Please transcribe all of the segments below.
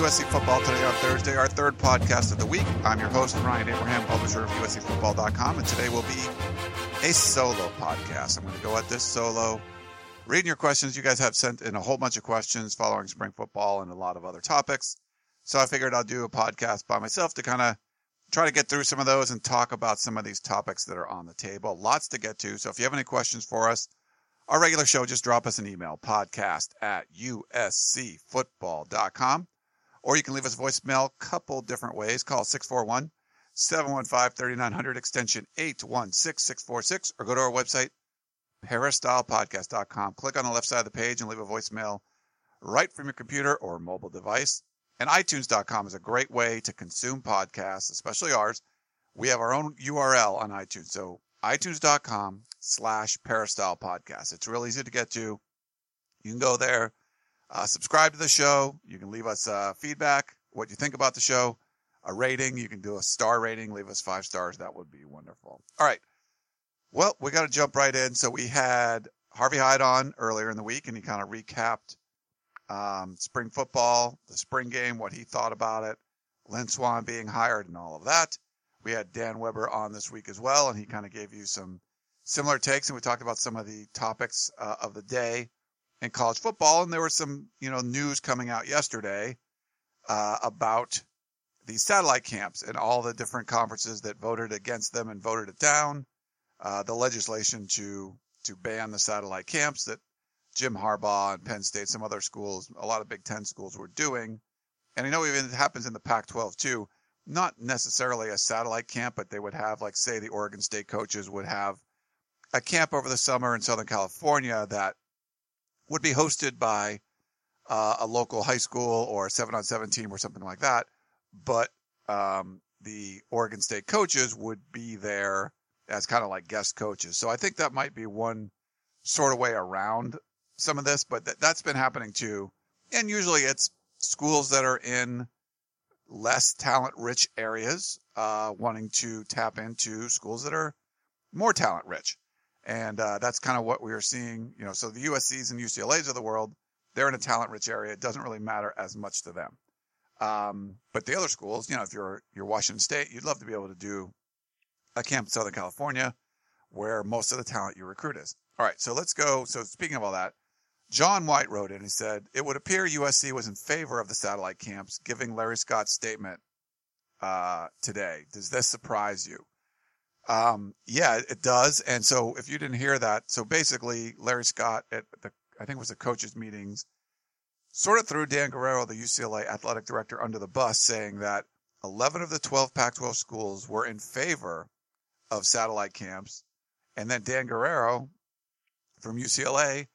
USC football today on Thursday, our third podcast of the week. I'm your host, Ryan Abraham, publisher of USCFootball.com, and today will be a solo podcast. I'm going to go at this solo, reading your questions. You guys have sent in a whole bunch of questions following spring football and a lot of other topics. So I figured I'll do a podcast by myself to kind of try to get through some of those and talk about some of these topics that are on the table. Lots to get to. So if you have any questions for us, our regular show, just drop us an email, podcast at uscfootball.com. Or you can leave us a voicemail a couple different ways. Call 641 715 3900, extension 816 646, or go to our website, peristylepodcast.com. Click on the left side of the page and leave a voicemail right from your computer or mobile device. And iTunes.com is a great way to consume podcasts, especially ours. We have our own URL on iTunes. So iTunes.com slash Peristyle Podcast. It's real easy to get to. You can go there, uh, subscribe to the show. You can leave us uh, feedback, what you think about the show, a rating. You can do a star rating, leave us five stars. That would be wonderful. All right. Well, we got to jump right in. So we had Harvey Hyde on earlier in the week, and he kind of recapped um, spring football, the spring game, what he thought about it, Lynn Swann being hired, and all of that. We had Dan Weber on this week as well, and he kind of gave you some similar takes, and we talked about some of the topics uh, of the day in college football. And there was some, you know, news coming out yesterday uh, about these satellite camps and all the different conferences that voted against them and voted it down. Uh, the legislation to to ban the satellite camps that Jim Harbaugh and Penn State, some other schools, a lot of Big Ten schools were doing. And I know even it happens in the Pac 12 too. Not necessarily a satellite camp, but they would have, like, say, the Oregon State coaches would have a camp over the summer in Southern California that would be hosted by uh, a local high school or seven on seven team or something like that. But um, the Oregon State coaches would be there as kind of like guest coaches. So I think that might be one sort of way around some of this, but th- that's been happening too. And usually it's schools that are in less talent rich areas, uh, wanting to tap into schools that are more talent rich. And, uh, that's kind of what we are seeing, you know, so the USC's and UCLA's of the world, they're in a talent rich area. It doesn't really matter as much to them. Um, but the other schools, you know, if you're, you're Washington State, you'd love to be able to do a camp in Southern California where most of the talent you recruit is. All right. So let's go. So speaking of all that, John White wrote in. He said, It would appear USC was in favor of the satellite camps, giving Larry Scott's statement uh, today. Does this surprise you? Um, yeah, it does. And so if you didn't hear that, so basically Larry Scott at the, I think it was the coaches meetings, sort of threw Dan Guerrero, the UCLA athletic director, under the bus, saying that 11 of the 12 Pac 12 schools were in favor of satellite camps. And then Dan Guerrero from UCLA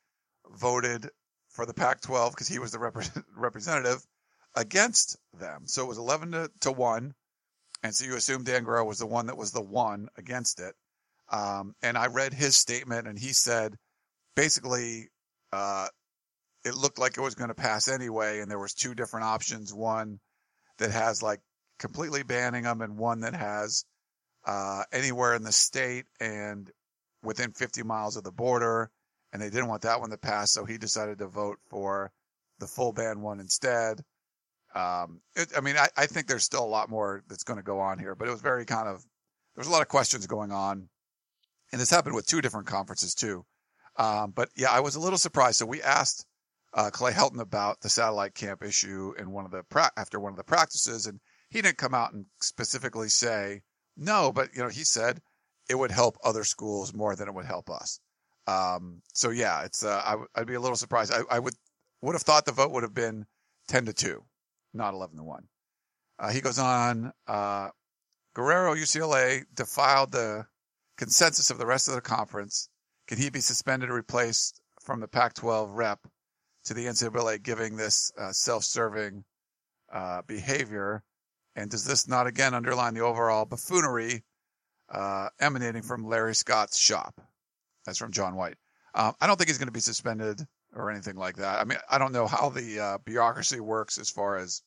voted for the Pac 12 because he was the rep- representative against them. So it was 11 to, to 1. And so you assume Dan Guerrero was the one that was the one against it. Um, and I read his statement and he said basically, uh, it looked like it was going to pass anyway. And there was two different options. One that has like completely banning them and one that has, uh, anywhere in the state and within 50 miles of the border. And they didn't want that one to pass. So he decided to vote for the full ban one instead. Um, it, I mean, I, I think there's still a lot more that's going to go on here, but it was very kind of, there's a lot of questions going on. And this happened with two different conferences too. Um, but yeah, I was a little surprised. So we asked, uh, Clay Helton about the satellite camp issue in one of the, pra- after one of the practices. And he didn't come out and specifically say no, but you know, he said it would help other schools more than it would help us. Um, so yeah, it's, uh, I, w- I'd be a little surprised. I, I would, would have thought the vote would have been 10 to 2 not 11 to 1. Uh, he goes on, uh, Guerrero UCLA defiled the consensus of the rest of the conference. Can he be suspended or replaced from the Pac-12 rep to the NCAA giving this uh, self-serving uh, behavior? And does this not again underline the overall buffoonery uh, emanating from Larry Scott's shop? That's from John White. Um, I don't think he's going to be suspended or anything like that. I mean, I don't know how the uh, bureaucracy works as far as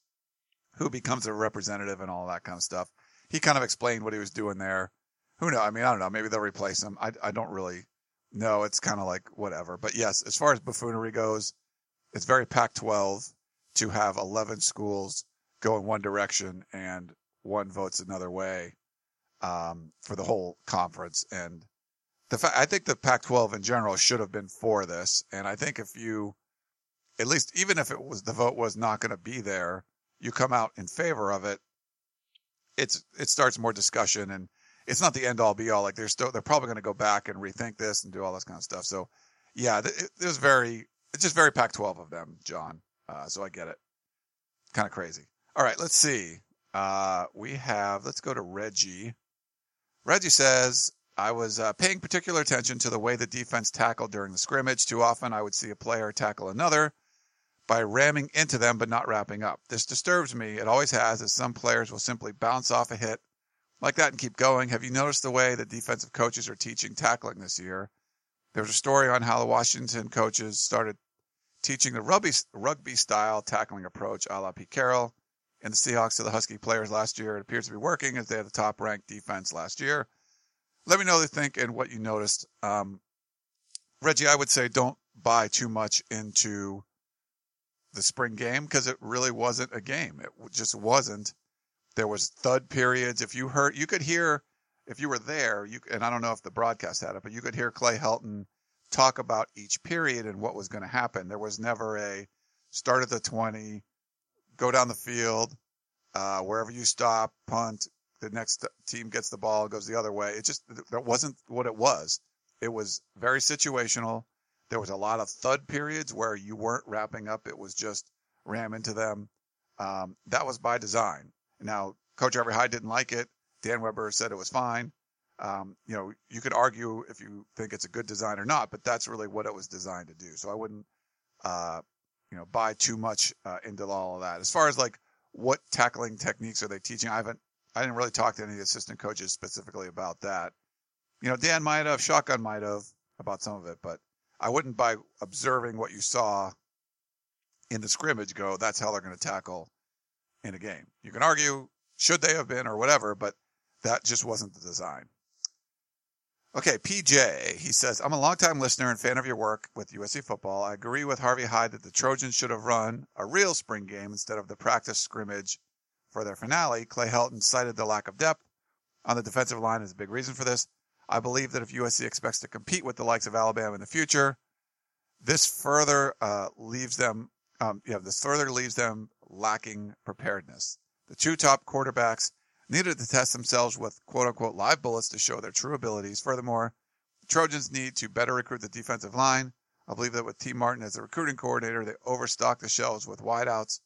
who becomes a representative and all that kind of stuff. He kind of explained what he was doing there. Who knows? I mean, I don't know. Maybe they'll replace him. I, I don't really know. It's kind of like whatever. But yes, as far as buffoonery goes, it's very Pac 12 to have 11 schools go in one direction and one votes another way um, for the whole conference. And the fact, I think the Pac 12 in general should have been for this. And I think if you, at least even if it was the vote was not going to be there, you come out in favor of it, it's it starts more discussion and it's not the end all be all. Like they're still they're probably going to go back and rethink this and do all this kind of stuff. So yeah, it, it was very it's just very Pac-12 of them, John. Uh, so I get it. Kind of crazy. All right, let's see. Uh, we have let's go to Reggie. Reggie says I was uh, paying particular attention to the way the defense tackled during the scrimmage. Too often, I would see a player tackle another by ramming into them but not wrapping up. This disturbs me. It always has, as some players will simply bounce off a hit like that and keep going. Have you noticed the way the defensive coaches are teaching tackling this year? There's a story on how the Washington coaches started teaching the rugby, rugby style tackling approach a la Pete Carroll and the Seahawks to the Husky players last year. It appears to be working as they had the top ranked defense last year. Let me know what you think and what you noticed. Um, Reggie, I would say don't buy too much into the spring game because it really wasn't a game. It just wasn't. There was thud periods. If you heard, you could hear if you were there. You and I don't know if the broadcast had it, but you could hear Clay Helton talk about each period and what was going to happen. There was never a start at the twenty, go down the field, uh, wherever you stop, punt. The next team gets the ball, goes the other way. It just that wasn't what it was. It was very situational. There was a lot of thud periods where you weren't wrapping up. It was just ram into them. Um, that was by design. Now, Coach Harvey Hyde didn't like it. Dan Weber said it was fine. Um, you know, you could argue if you think it's a good design or not, but that's really what it was designed to do. So I wouldn't, uh, you know, buy too much uh, into all of that. As far as like what tackling techniques are they teaching, I haven't, I didn't really talk to any assistant coaches specifically about that. You know, Dan might have, Shotgun might have about some of it, but I wouldn't by observing what you saw in the scrimmage go, that's how they're going to tackle in a game. You can argue, should they have been or whatever, but that just wasn't the design. Okay, PJ, he says, I'm a longtime listener and fan of your work with USC football. I agree with Harvey Hyde that the Trojans should have run a real spring game instead of the practice scrimmage for their finale. Clay Helton cited the lack of depth on the defensive line as a big reason for this. I believe that if USC expects to compete with the likes of Alabama in the future, this further uh, leaves them, um, yeah, this further leaves them lacking preparedness. The two top quarterbacks needed to test themselves with quote unquote live bullets to show their true abilities. Furthermore, the Trojans need to better recruit the defensive line. I believe that with Tee Martin as the recruiting coordinator, they overstocked the shelves with wideouts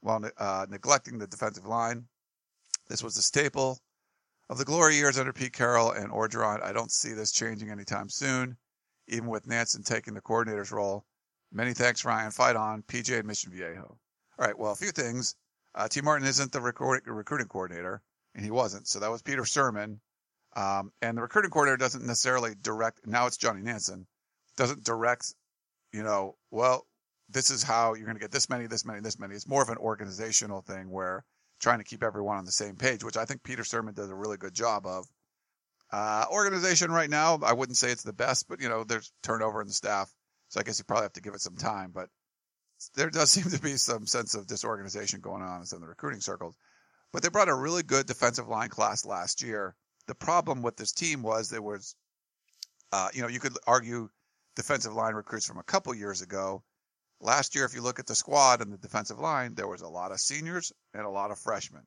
while uh, neglecting the defensive line. This was a staple of the glory years under Pete Carroll and Orgeron, I don't see this changing anytime soon, even with Nansen taking the coordinator's role. Many thanks, Ryan. Fight on. PJ and Mission Viejo. All right, well, a few things. Uh, Tee Martin isn't the record- recruiting coordinator, and he wasn't. So that was Peter Sirmon. Um, and the recruiting coordinator doesn't necessarily direct, now it's Johnny Nansen, doesn't direct, you know, well, this is how you're going to get this many, this many, this many. It's more of an organizational thing where trying to keep everyone on the same page, which I think Peter Sirmon does a really good job of. Uh, organization right now, I wouldn't say it's the best, but you know, there's turnover in the staff. So I guess you probably have to give it some time, but there does seem to be some sense of disorganization going on in some of the recruiting circles. But they brought a really good defensive line class last year. The problem with this team was there was, uh, you know, you could argue defensive line recruits from a couple years ago Last year, if you look at the squad and the defensive line, there was a lot of seniors and a lot of freshmen.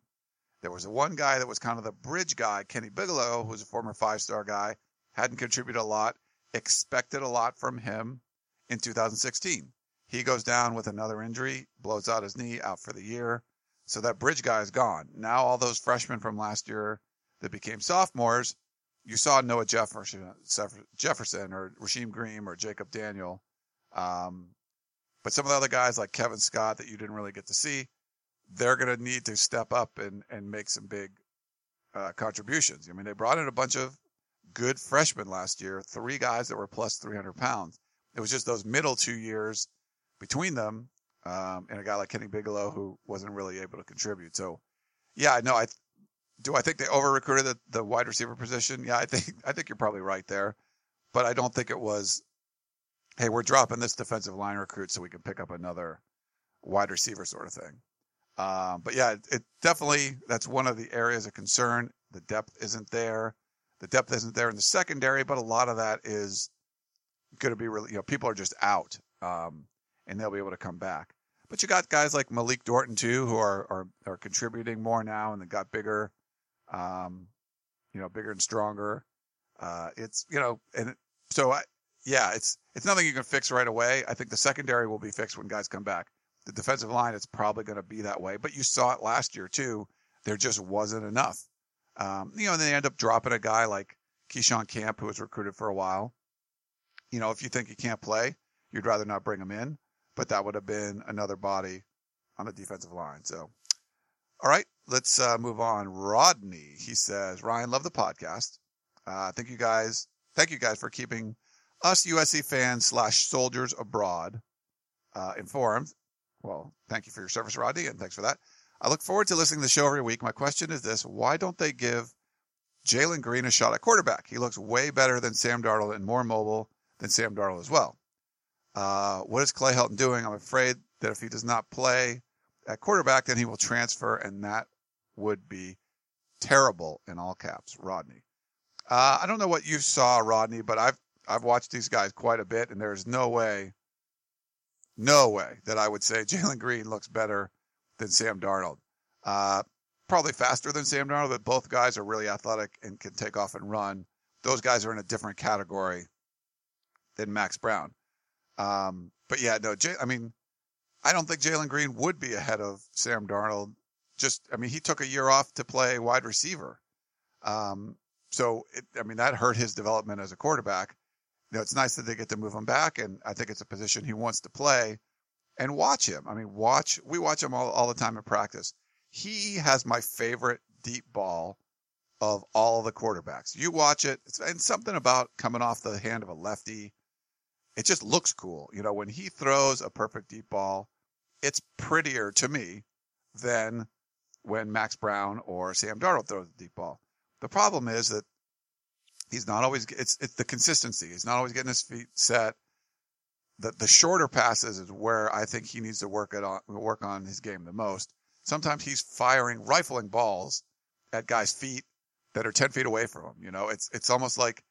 There was one guy that was kind of the bridge guy, Kenny Bigelow, who's a former five star guy, hadn't contributed a lot, expected a lot from him in 2016. He goes down with another injury, blows out his knee, out for the year. So that bridge guy is gone. Now all those freshmen from last year that became sophomores, you saw Noah Jefferson, Jefferson or Rasheem Green or Jacob Daniel. Um, but some of the other guys like Kevin Scott that you didn't really get to see, they're going to need to step up and, and make some big uh, contributions. I mean, they brought in a bunch of good freshmen last year, three guys that were plus 300 pounds. It was just those middle two years between them um, and a guy like Kenny Bigelow who wasn't really able to contribute. So, yeah, no, I do. I think they over recruited the, the wide receiver position. Yeah, I think I think you're probably right there, but I don't think it was. Hey, we're dropping this defensive line recruit so we can pick up another wide receiver sort of thing. Um, but yeah, it, it definitely that's one of the areas of concern. The depth isn't there. The depth isn't there in the secondary, but a lot of that is going to be really, you know, people are just out, um, and they'll be able to come back. But you got guys like Malik Dorton too, who are are, are contributing more now, and they got bigger, um, you know, bigger and stronger. Uh, it's you know, and so I, yeah, it's it's nothing you can fix right away. I think the secondary will be fixed when guys come back. The defensive line, it's probably going to be that way. But you saw it last year too. There just wasn't enough. Um, you know, and they end up dropping a guy like Keyshawn Camp, who was recruited for a while. You know, if you think he can't play, you'd rather not bring him in but that would have been another body on the defensive line. So, all right, let's uh, move on. Rodney, he says, Ryan, love the podcast. Uh, thank you guys. Thank you guys for keeping us USC fans slash soldiers abroad uh, informed. Well, thank you for your service, Rodney, and thanks for that. I look forward to listening to the show every week. My question is this: Why don't they give Jalen Green a shot at quarterback? He looks way better than Sam Darnold and more mobile than Sam Darnold as well. Uh, what is Clay Helton doing? I'm afraid that if he does not play at quarterback, then he will transfer, and that would be terrible in all caps. Rodney. Uh, I don't know what you saw, Rodney, but I've I've watched these guys quite a bit, and there's no way, no way that I would say Jalen Green looks better than Sam Darnold. Uh, probably faster than Sam Darnold, but both guys are really athletic and can take off and run. Those guys are in a different category than Max Browne. Um, but yeah, no, I mean, I don't think Jalen Green would be ahead of Sam Darnold. Just, I mean, he took a year off to play wide receiver. Um, so, it, I mean, that hurt his development as a quarterback. You know, it's nice that they get to move him back, and I think it's a position he wants to play. And watch him. I mean, watch. We watch him all, all the time in practice. He has my favorite deep ball of all the quarterbacks. You watch it, and something about coming off the hand of a lefty it just looks cool. You know, when he throws a perfect deep ball, it's prettier to me than when Max Browne or Sam Darnold throws a deep ball. The problem is that he's not always, it's, it's the consistency. He's not always getting his feet set. The, the shorter passes is where I think he needs to work it on, work on his game the most. Sometimes he's firing, rifling balls at guys' feet that are 10 feet away from him. You know, it's, it's almost like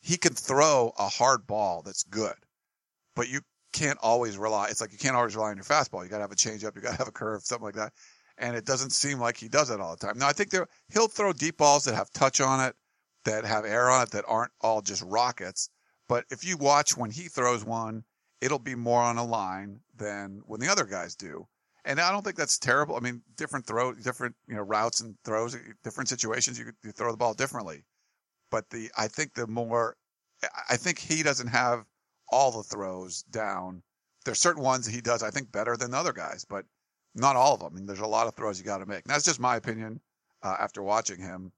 he can throw a hard ball that's good, but you can't always rely. It's like you can't always rely on your fastball. You got to have a changeup. You got to have a curve, something like that. And it doesn't seem like he does it all the time. Now I think there he'll throw deep balls that have touch on it, that have air on it, that aren't all just rockets. But if you watch when he throws one, it'll be more on a line than when the other guys do. And I don't think that's terrible. I mean, different throw, different you know routes and throws, different situations. You, you throw the ball differently but the I think the more I think he doesn't have all the throws down. There's certain ones he does I think better than the other guys, but not all of them. I mean, there's a lot of throws you got to make. And that's just my opinion uh, after watching him.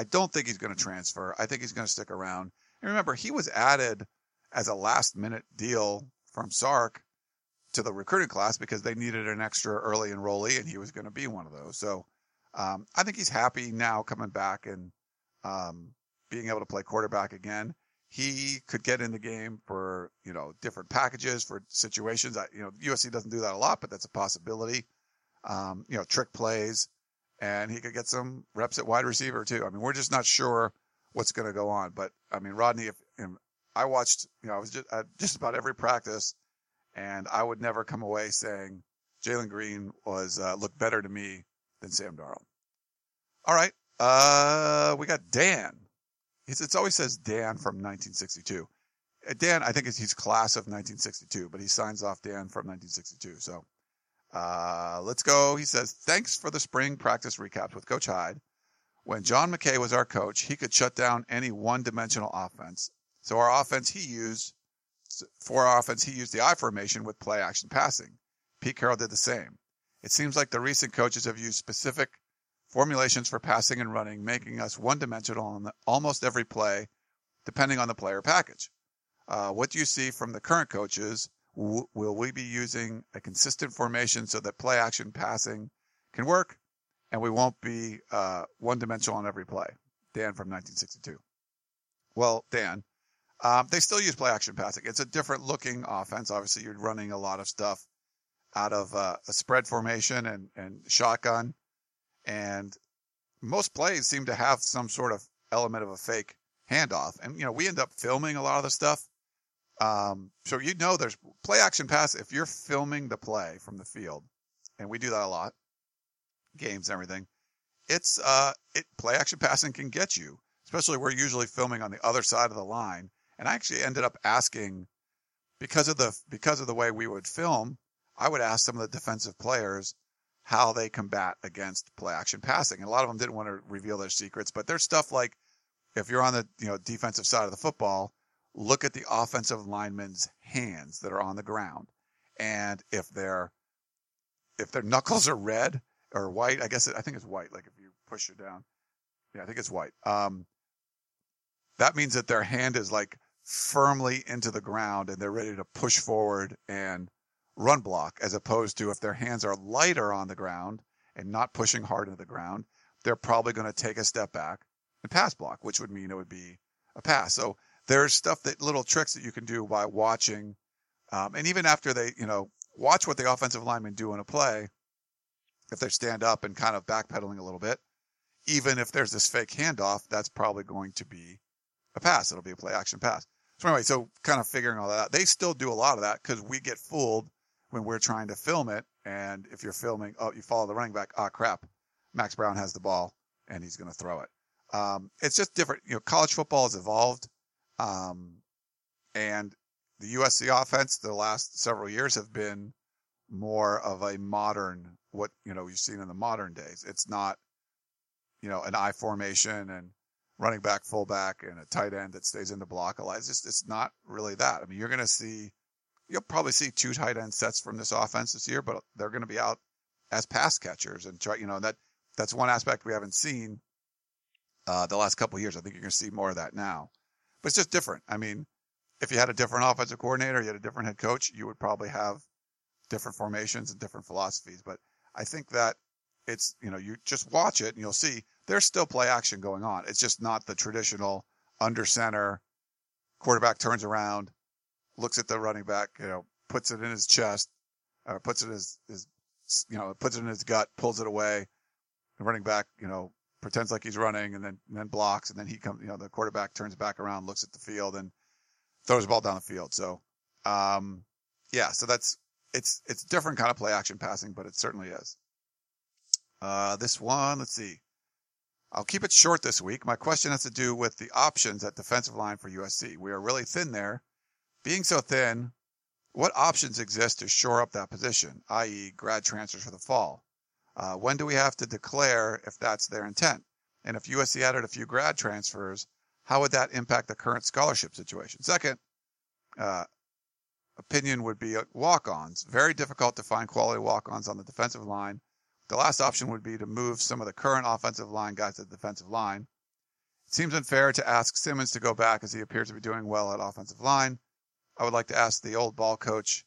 I don't think he's going to transfer. I think he's going to stick around. And remember, he was added as a last minute deal from Sark to the recruiting class because they needed an extra early enrollee and he was going to be one of those. So um, I think he's happy now coming back and um, being able to play quarterback again. He could get in the game for, you know, different packages for situations. I, you know, USC doesn't do that a lot, but that's a possibility. Um, you know, trick plays and he could get some reps at wide receiver too. I mean, we're just not sure what's going to go on, but I mean, Rodney, if, if I watched, you know, I was just just about every practice and I would never come away saying Jalen Green was, uh, looked better to me than Sam Darnold. All right. Uh, we got Dan. It's, it's always says Dan from 1962. Uh, Dan, I think he's class of 1962, but he signs off Dan from 1962. So, uh, let's go. He says, thanks for the spring practice recaps with Coach Hyde. when John McKay was our coach, he could shut down any one-dimensional offense. So our offense he used for our offense he used the I formation with play action passing. Pete Carroll did the same. It seems like the recent coaches have used specific formulations for passing and running, making us one-dimensional on the, almost every play, depending on the player package. Uh, what do you see from the current coaches? Will we be using a consistent formation so that play action passing can work, and we won't be uh, one-dimensional on every play? Dan from 1962. Well, Dan, um, they still use play action passing. It's a different looking offense. Obviously, you're running a lot of stuff out of uh, a spread formation and, and shotgun. And most plays seem to have some sort of element of a fake handoff. And, you know, we end up filming a lot of the stuff. Um, so you know there's play action pass. If you're filming the play from the field, and we do that a lot, games and everything, it's, uh, it, play action passing can get you, especially we're usually filming on the other side of the line. And I actually ended up asking because of the, because of the way we would film, I would ask some of the defensive players how they combat against play action passing. And a lot of them didn't want to reveal their secrets, but there's stuff like if you're on the, you know, defensive side of the football, look at the offensive lineman's hands that are on the ground. And if their, if their knuckles are red or white, I guess it, I think it's white. Like if you push it down. Yeah, I think it's white. Um, that means that their hand is like firmly into the ground and they're ready to push forward and run block as opposed to if their hands are lighter on the ground and not pushing hard into the ground, they're probably going to take a step back and pass block, which would mean it would be a pass. So there's stuff that little tricks that you can do by watching. Um, and even after they, you know, watch what the offensive linemen do in a play, if they stand up and kind of backpedaling a little bit, even if there's this fake handoff, that's probably going to be a pass. It'll be a play action pass. So anyway, so kind of figuring all that out. They still do a lot of that because we get fooled when we're trying to film it. And if you're filming, oh, you follow the running back. Ah, crap. Max Browne has the ball and he's going to throw it. Um, it's just different. You know, college football has evolved. Um, and the USC offense the last several years have been more of a modern, what, you know, you've seen in the modern days. It's not, you know, an I formation and running back, fullback, and a tight end that stays in the block a lot. It's just, it's not really that. I mean, you're going to see you'll probably see two tight end sets from this offense this year, but they're going to be out as pass catchers and try, you know, that that's one aspect we haven't seen uh, the last couple years. I think you're going to see more of that now, but it's just different. I mean, if you had a different offensive coordinator, you had a different head coach, you would probably have different formations and different philosophies. But I think that it's, you know, you just watch it and you'll see there's still play action going on. It's just not the traditional under center quarterback turns around, looks at the running back, you know, puts it in his chest, or puts it in his, his you know, puts it in his gut, pulls it away. The running back, you know, pretends like he's running and then, and then blocks. And then he comes, you know, the quarterback turns back around, looks at the field and throws the ball down the field. So, um, yeah, so that's, it's, it's a different kind of play action passing, but it certainly is. Uh, this one, let's see. I'll keep it short this week. My question has to do with the options at defensive line for USC. We are really thin there being so thin, what options exist to shore up that position, i.e., grad transfers for the fall? Uh, when do we have to declare if that's their intent? And if USC added a few grad transfers, how would that impact the current scholarship situation? Second, uh, opinion would be walk-ons. Very difficult to find quality walk-ons on the defensive line. The last option would be to move some of the current offensive line guys to the defensive line. It seems unfair to ask Simmons to go back as he appears to be doing well at offensive line. I would like to ask the old ball coach,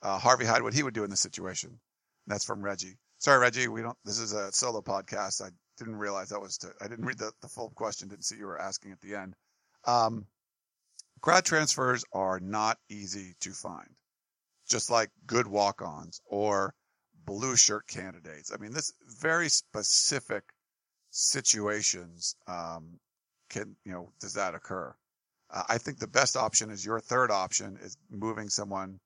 uh, Harvey Hyde, what he would do in this situation. That's from Reggie. Sorry, Reggie, we don't, this is a solo podcast. I didn't realize that was to, I didn't read the, the full question, didn't see you were asking at the end. Um, grad transfers are not easy to find, just like good walk-ons or blue shirt candidates. I mean, this very specific situations, um, can, you know, does that occur? Uh, I think the best option is your third option is moving someone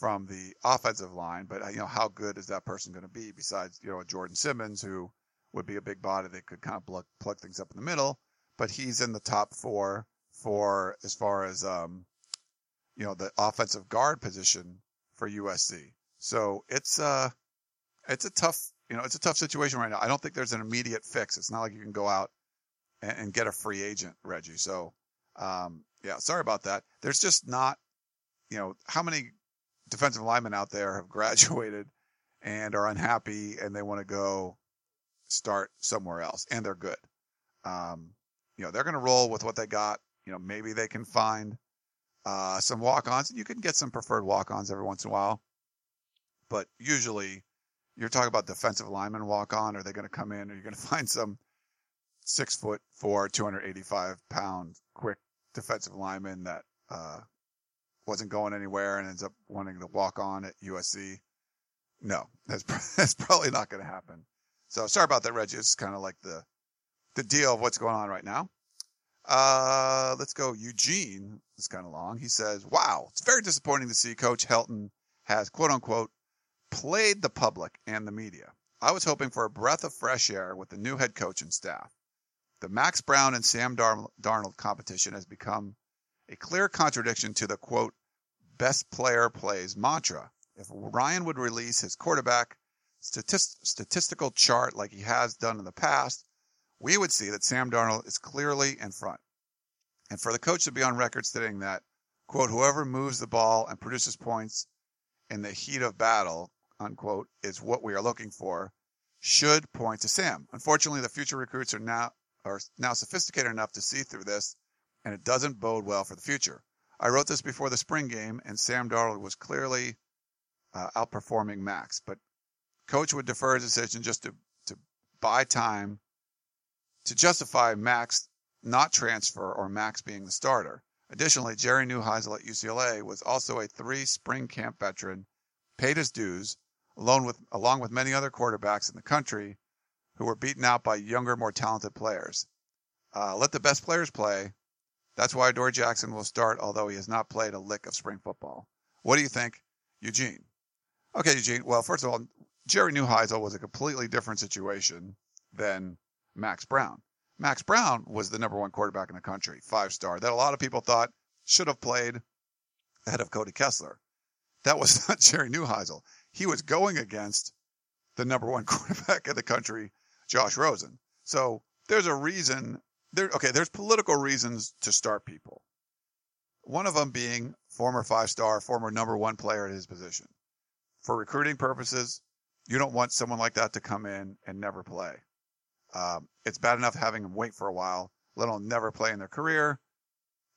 from the offensive line, but uh, you know, how good is that person going to be besides, you know, Jordan Simmons who would be a big body that could kind of plug, plug things up in the middle, but he's in the top four for as far as, um, you know, the offensive guard position for USC. So it's, uh, it's a tough, you know, it's a tough situation right now. I don't think there's an immediate fix. It's not like you can go out and, and get a free agent, Reggie. So, um, yeah, sorry about that. There's just not, you know, how many defensive linemen out there have graduated and are unhappy and they want to go start somewhere else and they're good. Um, you know, they're going to roll with what they got. You know, maybe they can find uh, some walk-ons, and you can get some preferred walk-ons every once in a while. But usually, you're talking about defensive lineman walk-on. Are they going to come in? Are you going to find some six foot four, 285 pound quick defensive lineman that uh, wasn't going anywhere and ends up wanting to walk on at USC? No, that's that's probably not going to happen. So sorry about that, Reggie. It's kind of like the the deal of what's going on right now. Uh, let's go. Eugene is kind of long. He says, "Wow, it's very disappointing to see Coach Helton has quote unquote played the public and the media. I was hoping for a breath of fresh air with the new head coach and staff. The Max Browne and Sam Darnold competition has become a clear contradiction to the quote best player plays mantra. If Ryan would release his quarterback statist- statistical chart like he has done in the past, we would see that Sam Darnold is clearly in front. And for the coach to be on record stating that, quote, whoever moves the ball and produces points in the heat of battle, unquote, is what we are looking for, should point to Sam. Unfortunately, the future recruits are now are now sophisticated enough to see through this, and it doesn't bode well for the future. I wrote this before the spring game, and Sam Darnold was clearly uh, outperforming Max, but coach would defer his decision just to, to buy time to justify Max not transfer or Max being the starter. Additionally, Jerry Neuheisel at UCLA was also a three spring camp veteran, paid his dues, along with, along with many other quarterbacks in the country who were beaten out by younger, more talented players. Uh, let the best players play. That's why Dory Jackson will start, although he has not played a lick of spring football. What do you think, Eugene? Okay, Eugene. Well, first of all, Jerry Neuheisel was a completely different situation than Max Browne. Max Browne was the number one quarterback in the country, five star, that a lot of people thought should have played ahead of Cody Kessler. That was not Jerry Neuheisel. He was going against the number one quarterback in the country, Josh Rosen. So there's a reason there. Okay. There's political reasons to start people. One of them being former five star, former number one player at his position. For recruiting purposes, you don't want someone like that to come in and never play. Um, it's bad enough having them wait for a while, let alone never play in their career.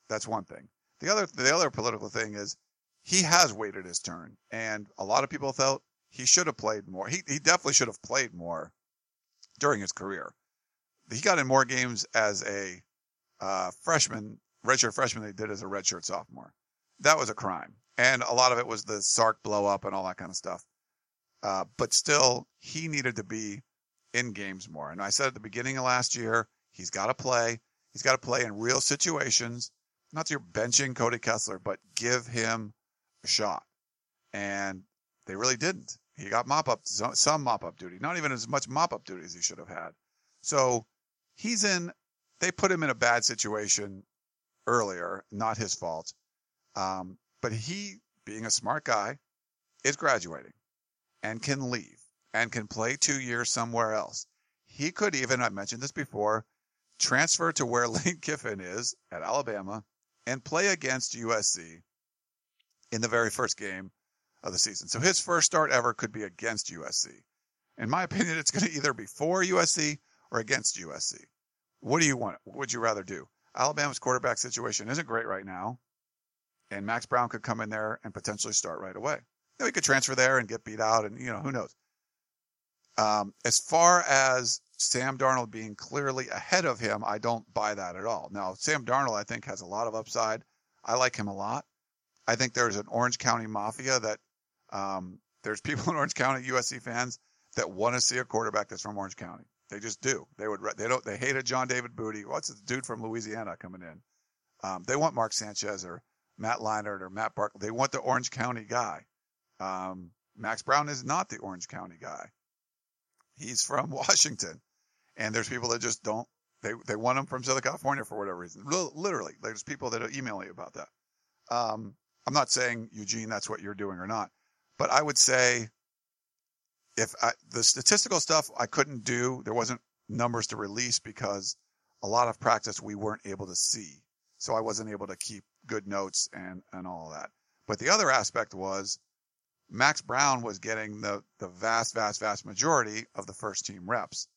That's one thing. The other, the other political thing is he has waited his turn, and a lot of people felt he should have played more. He he definitely should have played more during his career. He got in more games as a uh, freshman, redshirt freshman, than he did as a redshirt sophomore. That was a crime, and a lot of it was the Sark blow up and all that kind of stuff. Uh, but still, he needed to be in games more. And I said at the beginning of last year, he's got to play. He's got to play in real situations. Not that you're benching Cody Kessler, but give him a shot. And they really didn't. He got mop up, some mop up duty, not even as much mop up duty as he should have had. So he's in, they put him in a bad situation earlier, not his fault. Um, but he, being a smart guy, is graduating and can leave and can play two years somewhere else. He could even, I mentioned this before, transfer to where Lane Kiffin is at Alabama and play against USC in the very first game of the season. So his first start ever could be against USC. In my opinion, it's going to either be for USC or against USC. What do you want? What would you rather do? Alabama's quarterback situation isn't great right now, and Max Browne could come in there and potentially start right away. Then he could transfer there and get beat out, and you know who knows. Um, as far as Sam Darnold being clearly ahead of him, I don't buy that at all. Now, Sam Darnold, I think, has a lot of upside. I like him a lot. I think there's an Orange County mafia that um, there's people in Orange County, USC fans, that want to see a quarterback that's from Orange County. They just do. They would. They don't. They hated John David Booty. What's the dude from Louisiana coming in? Um, they want Mark Sanchez or Matt Leinart or Matt Barkley. They want the Orange County guy. Um, Max Browne is not the Orange County guy. He's from Washington. And there's people that just don't, they, they want him from Southern California for whatever reason. Literally, there's people that email you about that. Um, I'm not saying, Eugene, that's what you're doing or not, but I would say if I, the statistical stuff I couldn't do, there wasn't numbers to release because a lot of practice we weren't able to see. So I wasn't able to keep good notes and, and all that. But the other aspect was Max Browne was getting the, the vast, vast, vast majority of the first team reps.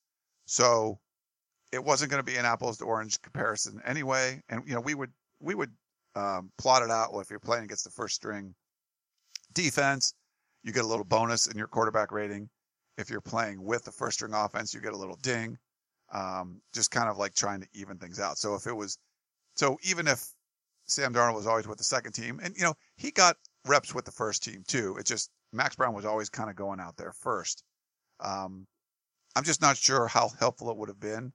So it wasn't going to be an apples to orange comparison anyway. And, you know, we would, we would, um, plot it out. Well, if you're playing against the first string defense, you get a little bonus in your quarterback rating. If you're playing with the first string offense, you get a little ding. Um, just kind of like trying to even things out. So if it was, so even if Sam Darnold was always with the second team, and you know he got reps with the first team too. It just Max Browne was always kind of going out there first. Um, I'm just not sure how helpful it would have been.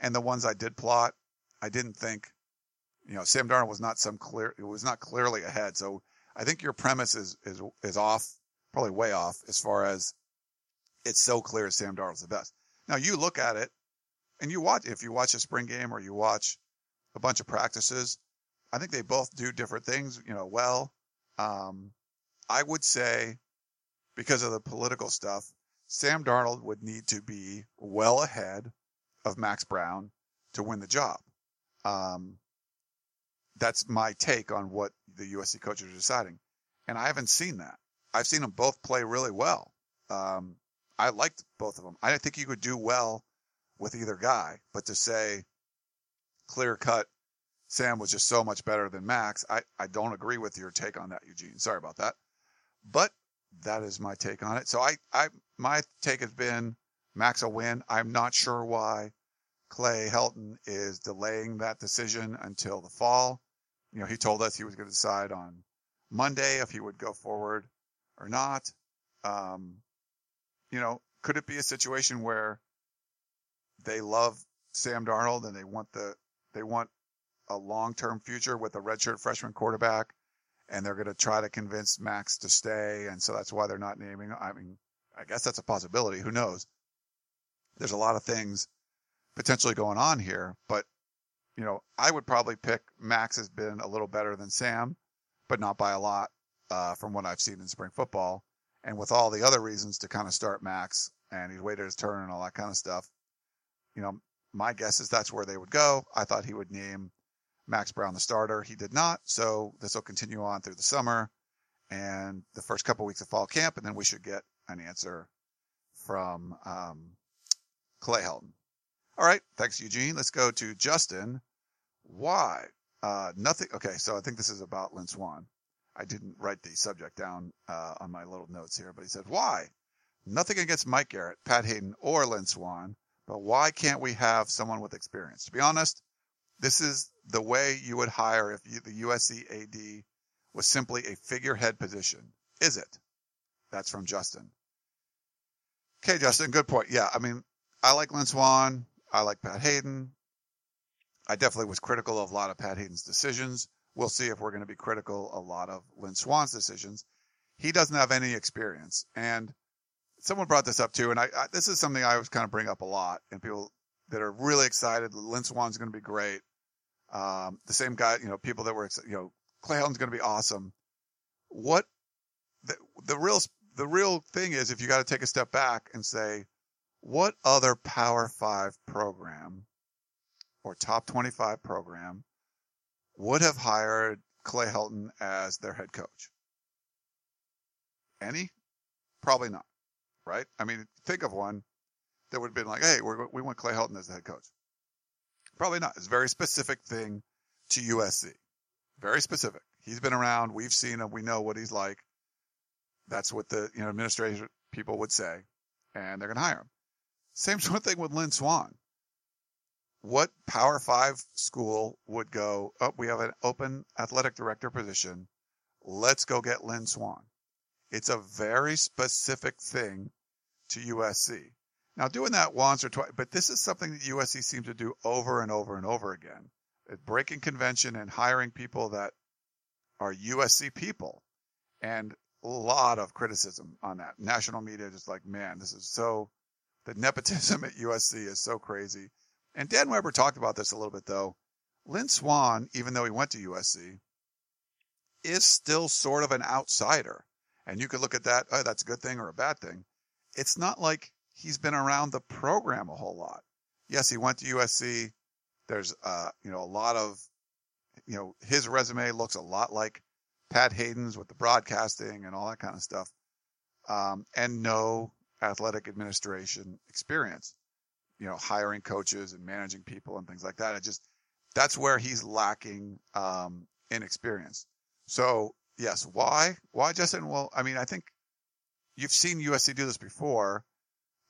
And the ones I did plot, I didn't think, you know, Sam Darnold was not some clear, it was not clearly ahead. So I think your premise is, is, is off, probably way off as far as it's so clear Sam Darnold's the best. Now you look at it and you watch, if you watch a spring game or you watch a bunch of practices, I think they both do different things, you know, well. Um, I would say because of the political stuff, Sam Darnold would need to be well ahead of Max Browne to win the job. Um, that's my take on what the USC coaches are deciding. And I haven't seen that. I've seen them both play really well. Um, I liked both of them. I think you could do well with either guy, but to say clear cut, Sam was just so much better than Max, I, I don't agree with your take on that, Eugene. Sorry about that. But that is my take on it. So I, I, my take has been Max will win. I'm not sure why Clay Helton is delaying that decision until the fall. You know, he told us he was going to decide on Monday if he would go forward or not. Um, you know, could it be a situation where they love Sam Darnold and they want the they want a long-term future with a redshirt freshman quarterback and they're going to try to convince Max to stay and so that's why they're not naming I mean I guess that's a possibility who knows there's a lot of things potentially going on here but you know I would probably pick Max has been a little better than Sam but not by a lot uh, from what I've seen in spring football and with all the other reasons to kind of start Max and he's waited his turn and all that kind of stuff you know, my guess is that's where they would go. I thought he would name Max Browne the starter. He did not. So this will continue on through the summer and the first couple of weeks of fall camp. And then we should get an answer from, um, Clay Helton. All right. Thanks, Eugene. Let's go to Justin. Why? Uh, nothing. Okay. So I think this is about Lynn Swann. I didn't write the subject down, uh, on my little notes here, but he said, why? Nothing against Mike Garrett, Pat Haden, or Lynn Swann but why can't we have someone with experience? To be honest, this is the way you would hire if you, the USC AD was simply a figurehead position. Is it? That's from Justin. Okay, Justin, good point. Yeah, I mean, I like Lynn Swann. I like Pat Haden. I definitely was critical of a lot of Pat Haden's decisions. We'll see if we're going to be critical a lot of Lynn Swann's decisions. He doesn't have any experience. And someone brought this up too, and I, I, this is something I always kind of bring up a lot, and people that are really excited. Lynn Swann's going to be great. Um, the same guy, you know, people that were, you know, Clay Helton's going to be awesome. What the, the real the real thing is, if you got to take a step back and say, what other Power Five program or top twenty five program would have hired Clay Helton as their head coach? Any? Probably not right? I mean, think of one that would have been like, hey, we want Clay Helton as the head coach. Probably not. It's a very specific thing to USC. Very specific. He's been around. We've seen him. We know what he's like. That's what the you know administration people would say, and they're going to hire him. Same sort of thing with Lynn Swann. What Power Five school would go? Oh, we have an open athletic director position. Let's go get Lynn Swann. It's a very specific thing to USC. Now, doing that once or twice, but this is something that USC seems to do over and over and over again. Breaking convention and hiring people that are USC people. And a lot of criticism on that. National media just like, man, this is so, the nepotism at USC is so crazy. And Dan Weber talked about this a little bit though. Lynn Swann, even though he went to USC, is still sort of an outsider. And you could look at that, oh, that's a good thing or a bad thing. it's not like he's been around the program a whole lot. Yes, he went to USC. There's, uh, you know, a lot of, you know, his resume looks a lot like Pat Haden's with the broadcasting and all that kind of stuff. Um, and no athletic administration experience, you know, hiring coaches and managing people and things like that. It just, that's where he's lacking, um, in experience. So yes, why? Why, Justin? Well, I mean, I think you've seen USC do this before.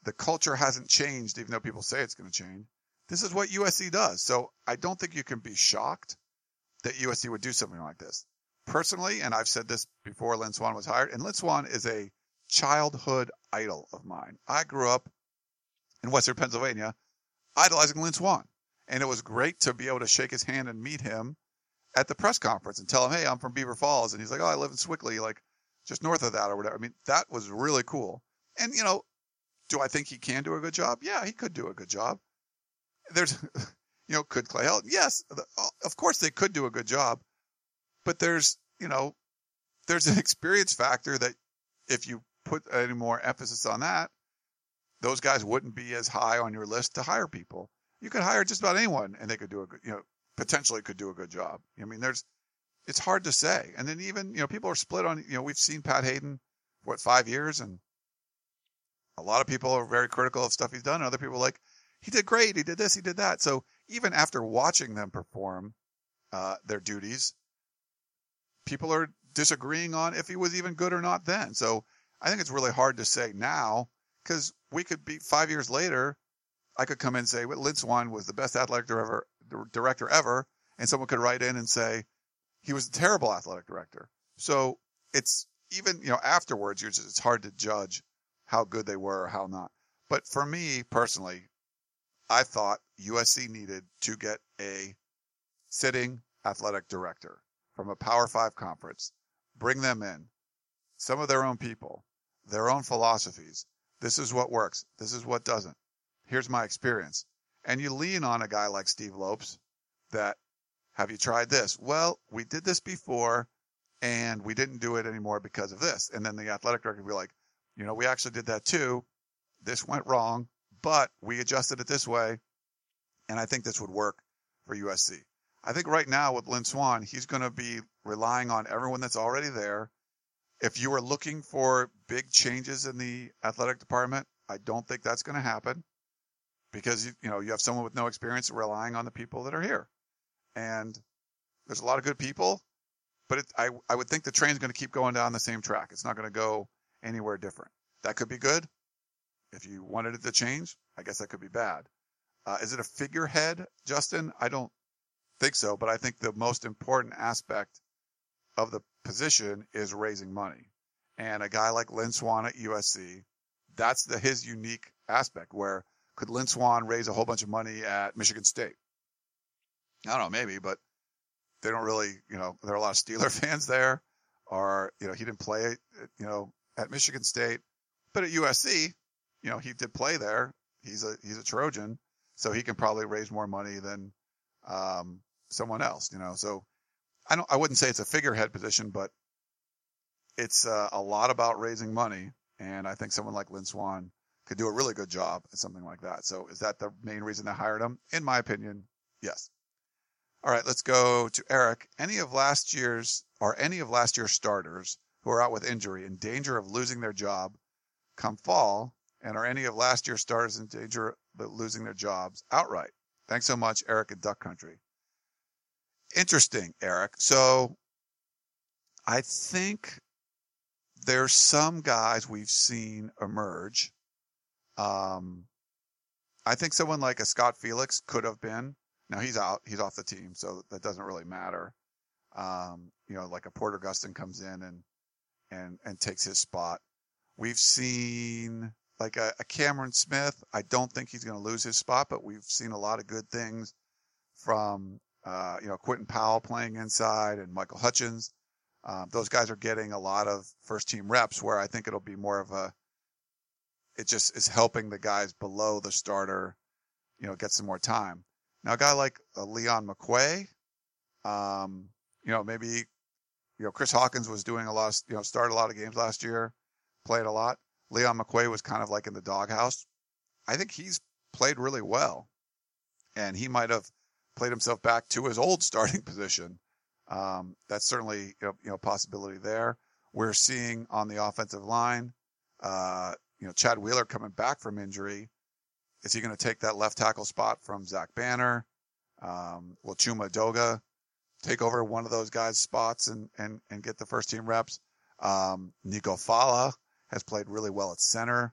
The culture hasn't changed, even though people say it's going to change. This is what USC does. So I don't think you can be shocked that USC would do something like this. Personally, and I've said this before Lynn Swann was hired, and Lynn Swann is a childhood idol of mine. I grew up in Western Pennsylvania idolizing Lynn Swann. And it was great to be able to shake his hand and meet him at the press conference and tell him, Hey, I'm from Beaver Falls. And he's like, Oh, I live in Sewickley, like just north of that or whatever. I mean, that was really cool. And, you know, do I think he can do a good job? Yeah, he could do a good job. There's, you know, could Clay Helton? Yes, uh, of course they could do a good job. But there's, you know, there's an experience factor that if you put any more emphasis on that, those guys wouldn't be as high on your list to hire people. You could hire just about anyone and they could do a good, you know, potentially could do a good job. I mean, there's, it's hard to say. And then even, you know, people are split on, you know, we've seen Pat Haden, what, five years and a lot of people are very critical of stuff he's done. Other people are like, he did great. He did this. He did that. So even after watching them perform, uh, their duties, people are disagreeing on if he was even good or not then. So I think it's really hard to say now because we could be five years later. I could come in and say, well, Lynn Swann was the best athletic director, director ever. And someone could write in and say, he was a terrible athletic director. So it's even, you know, afterwards, you're just, it's hard to judge how good they were or how not. But for me personally, I thought USC needed to get a sitting athletic director from a Power Five conference, bring them in, some of their own people, their own philosophies. This is what works. This is what doesn't. Here's my experience. And you lean on a guy like Steve Lopes that, have you tried this? Well, we did this before and we didn't do it anymore because of this. And then the athletic director would be like, you know, we actually did that too. This went wrong, but we adjusted it this way. And I think this would work for USC. I think right now with Lynn Swann, he's going to be relying on everyone that's already there. If you are looking for big changes in the athletic department, I don't think that's going to happen because you, you know, you have someone with no experience relying on the people that are here. And there's a lot of good people, but it, I, I would think the train's going to keep going down the same track. It's not going to go anywhere different. That could be good. If you wanted it to change, I guess that could be bad. Uh, is it a figurehead, Justin? I don't think so, but I think the most important aspect of the position is raising money. And a guy like Lynn Swann at USC, that's the, his unique aspect where could Lynn Swann raise a whole bunch of money at Michigan State? I don't know, maybe, but they don't really, you know, there are a lot of Steeler fans there or, you know, he didn't play, you know, at Michigan State, but at USC, you know, he did play there. He's a, he's a Trojan, so he can probably raise more money than, um, someone else, you know, so I don't, I wouldn't say it's a figurehead position, but it's uh, a lot about raising money. And I think someone like Lynn Swann could do a really good job at something like that. So is that the main reason they hired him? In my opinion, yes. All right, let's go to Eric. Any of last year's or any of last year's starters who are out with injury in danger of losing their job come fall, and are any of last year's starters in danger of losing their jobs outright? Thanks so much, Eric in Duck Country. Interesting, Eric. So I think there's some guys we've seen emerge. Um, I think someone like a Scott Felix could have been. Now he's out. He's off the team, so that doesn't really matter. Um, you know, like a Porter Gustin comes in and and and takes his spot. We've seen like a, a Cameron Smith. I don't think he's going to lose his spot, but we've seen a lot of good things from uh, you know Quinton Powell playing inside and Michael Hutchings. Um, those guys are getting a lot of first team reps where I think it'll be more of a, it just is helping the guys below the starter, you know, get some more time. Now, a guy like uh, Leon McQuay, um, you know, maybe, you know, Chris Hawkins was doing a lot, of, you know, started a lot of games last year, played a lot. Leon McQuay was kind of like in the doghouse. I think he's played really well, and he might have played himself back to his old starting position. Um, that's certainly you know, you know possibility there. We're seeing on the offensive line, uh, you know, Chad Wheeler coming back from injury. Is he going to take that left tackle spot from Zach Banner? Um, will Chuma Edoga take over one of those guys' spots and, and, and get the first team reps? Um, Nico Falah has played really well at center.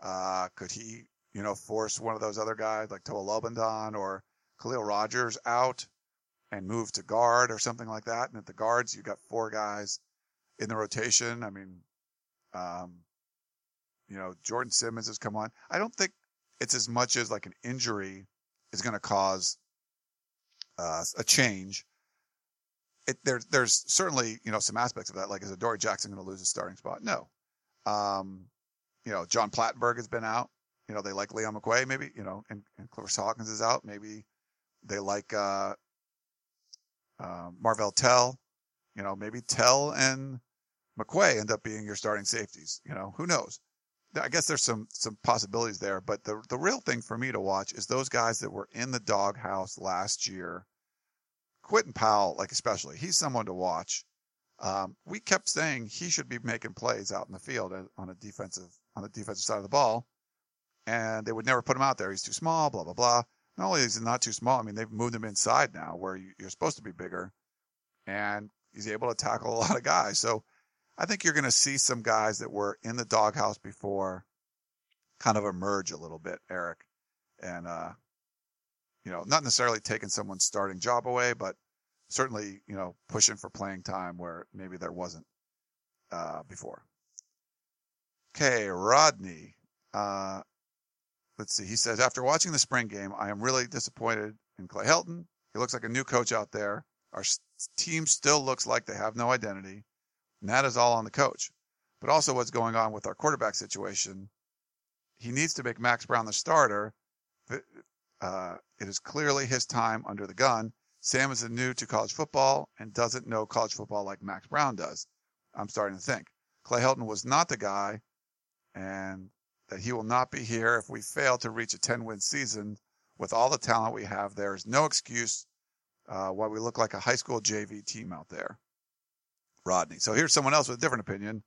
Uh, could he, you know, force one of those other guys like Toa Lobendahn or Khaliel Rodgers out and move to guard or something like that? And at the guards, you've got four guys in the rotation. I mean, um, you know, Jordan Simmons has come on. I don't think it's as much as like an injury is going to cause uh, a change. It, there, there's certainly you know some aspects of that. Like, is Adoree Jackson going to lose his starting spot? No. Um, you know, John Plattenburg has been out. You know, they like Leon McQuay, maybe. You know, and, and Clarence Hawkins is out. Maybe they like uh, uh, Marvell Tell. You know, maybe Tell and McQuay end up being your starting safeties. You know, who knows? I guess there's some some possibilities there, but the the real thing for me to watch is those guys that were in the doghouse last year. Quinton Powell, like especially, he's someone to watch. Um, we kept saying he should be making plays out in the field on a defensive on the defensive side of the ball, and they would never put him out there. He's too small. Blah blah blah. Not only is he not too small, I mean they've moved him inside now where you, you're supposed to be bigger, and he's able to tackle a lot of guys. So I think you're going to see some guys that were in the doghouse before kind of emerge a little bit, Eric. And, uh, you know, not necessarily taking someone's starting job away, but certainly, you know, pushing for playing time where maybe there wasn't, uh, before. Okay. Rodney, uh, let's see. He says, after watching the spring game, I am really disappointed in Clay Helton. He looks like a new coach out there. Our team still looks like they have no identity. And that is all on the coach. But also what's going on with our quarterback situation. He needs to make Max Browne the starter. Uh, it is clearly his time under the gun. Sam is new to college football and doesn't know college football like Max Browne does. I'm starting to think. Clay Helton was not the guy and that he will not be here if we fail to reach a 10 win season with all the talent we have. There is no excuse uh, why we look like a high school JV team out there. Rodney. So here's someone else with a different opinion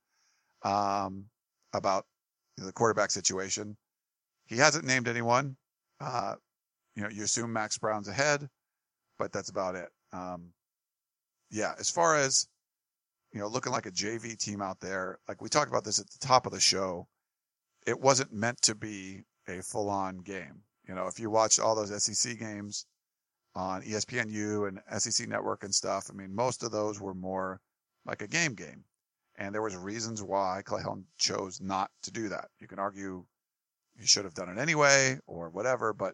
um, about the quarterback situation. He hasn't named anyone. Uh, you know, you assume Max Browne's ahead, but that's about it. Um, yeah, as far as you know, looking like a JV team out there, like we talked about this at the top of the show, it wasn't meant to be a full-on game. You know, if you watch all those SEC games on ESPNU and SEC Network and stuff, I mean, most of those were more like a game game. And there was reasons why Clay Helton chose not to do that. You can argue he should have done it anyway or whatever, but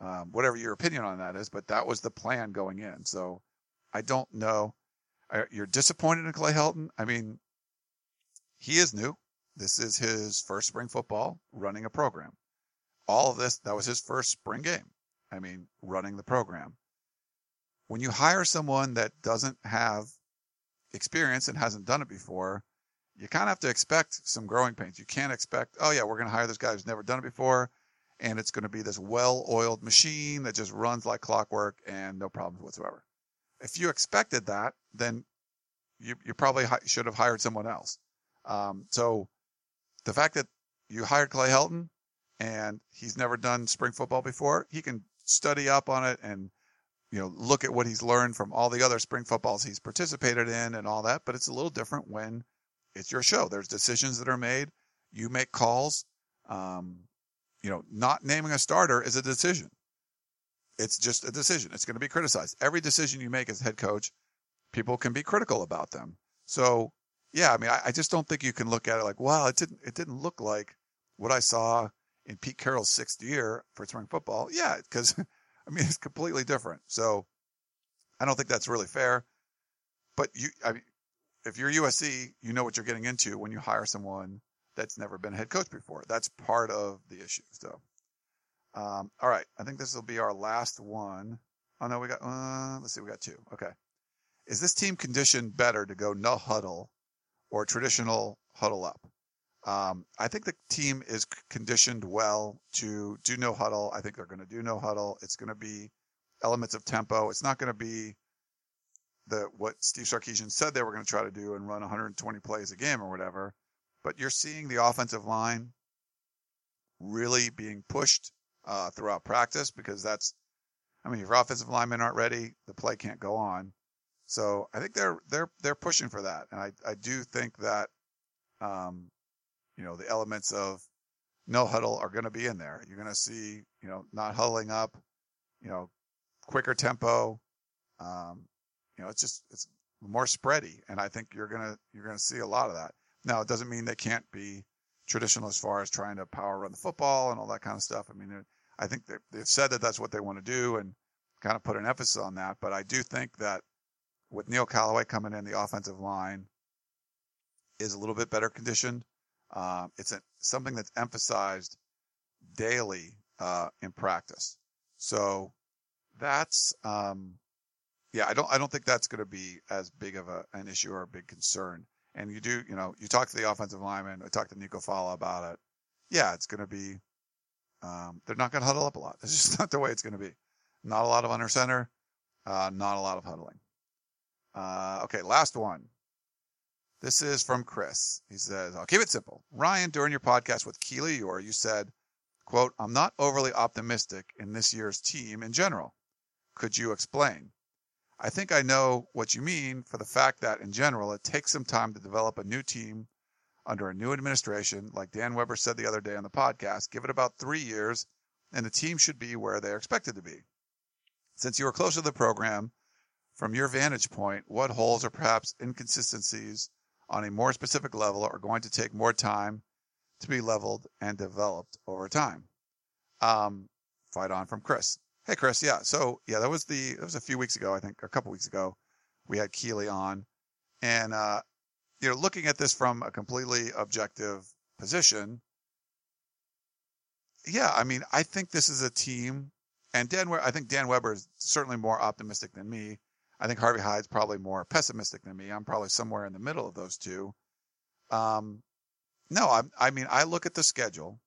um, whatever your opinion on that is, but that was the plan going in. So I don't know. You're disappointed in Clay Helton. I mean, he is new. This is his first spring football running a program. All of this, that was his first spring game. I mean, running the program. When you hire someone that doesn't have experience and hasn't done it before, you kind of have to expect some growing pains. You can't expect, oh yeah, we're going to hire this guy who's never done it before, and it's going to be this well-oiled machine that just runs like clockwork and no problems whatsoever. If you expected that, then you you probably hi- should have hired someone else. Um, so the fact that you hired Clay Helton and he's never done spring football before, he can study up on it and you know, look at what he's learned from all the other spring footballs he's participated in and all that. But it's a little different when it's your show. There's decisions that are made. You make calls. Um, you know, not naming a starter is a decision. It's just a decision. It's going to be criticized. Every decision you make as head coach, people can be critical about them. So yeah, I mean, I, I just don't think you can look at it like, wow, it didn't, it didn't look like what I saw in Pete Carroll's sixth year for spring football. Yeah, because I mean, it's completely different. So I don't think that's really fair. But you, I mean, if you're USC, you know what you're getting into when you hire someone that's never been a head coach before. That's part of the issue. So, um, all right. I think this will be our last one. Oh no, we got, uh, let's see, we got two. Okay. Is this team conditioned better to go no huddle or traditional huddle up? Um, I think the team is conditioned well to do no huddle. I think they're going to do no huddle. It's going to be elements of tempo. It's not going to be the what Steve Sarkisian said they were going to try to do and run 120 plays a game or whatever. But you're seeing the offensive line really being pushed uh, throughout practice because that's, I mean, if your offensive linemen aren't ready, the play can't go on. So I think they're they're they're pushing for that, and I I do think that, um, you know, the elements of no huddle are going to be in there. You're going to see, you know, not huddling up, you know, quicker tempo. Um, you know, it's just it's more spready, and I think you're gonna you're gonna see a lot of that. Now, it doesn't mean they can't be traditional as far as trying to power run the football and all that kind of stuff. I mean, I think they've said that that's what they want to do and kind of put an emphasis on that. But I do think that with Neil Callaway coming in, the offensive line is a little bit better conditioned. Uh, it's a, something that's emphasized daily uh, in practice. So that's um, yeah, I don't I don't think that's going to be as big of a, an issue or a big concern. And you do, you know, you talk to the offensive lineman, I talked to Nico Falah about it. Yeah, it's going to be, um, they're not going to huddle up a lot. That's just not the way it's going to be. Not a lot of under center, uh, not a lot of huddling. Uh, okay, last one. This is from Chris. He says, I'll keep it simple. Ryan, during your podcast with Keely Eure, you said, quote, I'm not overly optimistic in this year's team in general. Could you explain? I think I know what you mean for the fact that in general, it takes some time to develop a new team under a new administration. Like Dan Weber said the other day on the podcast, give it about three years and the team should be where they're expected to be. Since you are close to the program, from your vantage point, what holes or perhaps inconsistencies on a more specific level are going to take more time to be leveled and developed over time? Um, fight on from Chris. Hey, Chris. Yeah. So yeah, that was the, that was a few weeks ago. I think a couple weeks ago we had Keely on and, uh, you know, looking at this from a completely objective position. Yeah. I mean, I think this is a team and Dan, I think Dan Weber is certainly more optimistic than me. I think Harvey Hyde's probably more pessimistic than me. I'm probably somewhere in the middle of those two. Um, no, I, I mean, I look at the schedule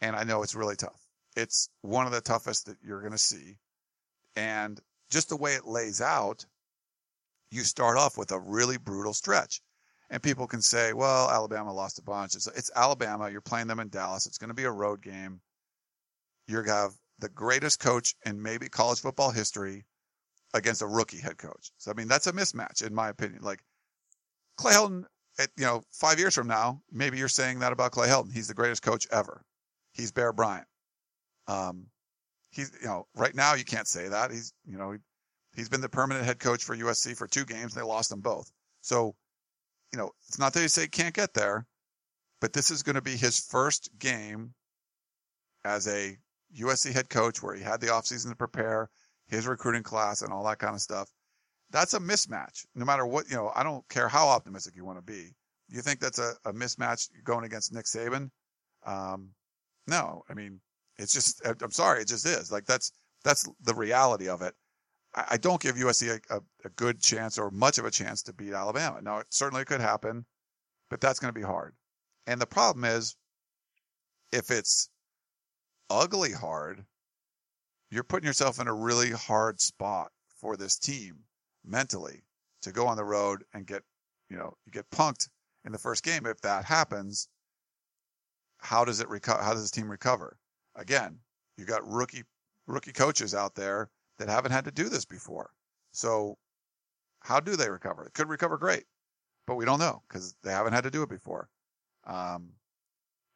and I know it's really tough. It's one of the toughest that you're going to see. And just the way it lays out, you start off with a really brutal stretch. And people can say, well, Alabama lost a bunch. It's, it's Alabama. You're playing them in Dallas. It's going to be a road game. You're going to have the greatest coach in maybe college football history against a rookie head coach. So, I mean, that's a mismatch, in my opinion. Like, Clay Helton, you know, five years from now, maybe you're saying that about Clay Helton. He's the greatest coach ever. He's Bear Bryant. Um, he's, you know, right now you can't say that. He's, you know, he, he's been the permanent head coach for USC for two games. And they lost them both. So, you know, it's not that you say he can't get there, but this is going to be his first game as a USC head coach where he had the offseason to prepare his recruiting class and all that kind of stuff. That's a mismatch. No matter what, you know, I don't care how optimistic you want to be. You think that's a, a mismatch going against Nick Saban? Um, no, I mean, it's just, I'm sorry, it just is. Like that's, that's the reality of it. I, I don't give USC a, a, a, good chance or much of a chance to beat Alabama. Now, it certainly could happen, but that's going to be hard. And the problem is, if it's ugly hard, you're putting yourself in a really hard spot for this team mentally to go on the road and get, you know, you get punked in the first game. If that happens, how does it recover? How does this team recover? again, you got rookie rookie coaches out there that haven't had to do this before. So how do they recover? It could recover great, but we don't know because they haven't had to do it before. Um,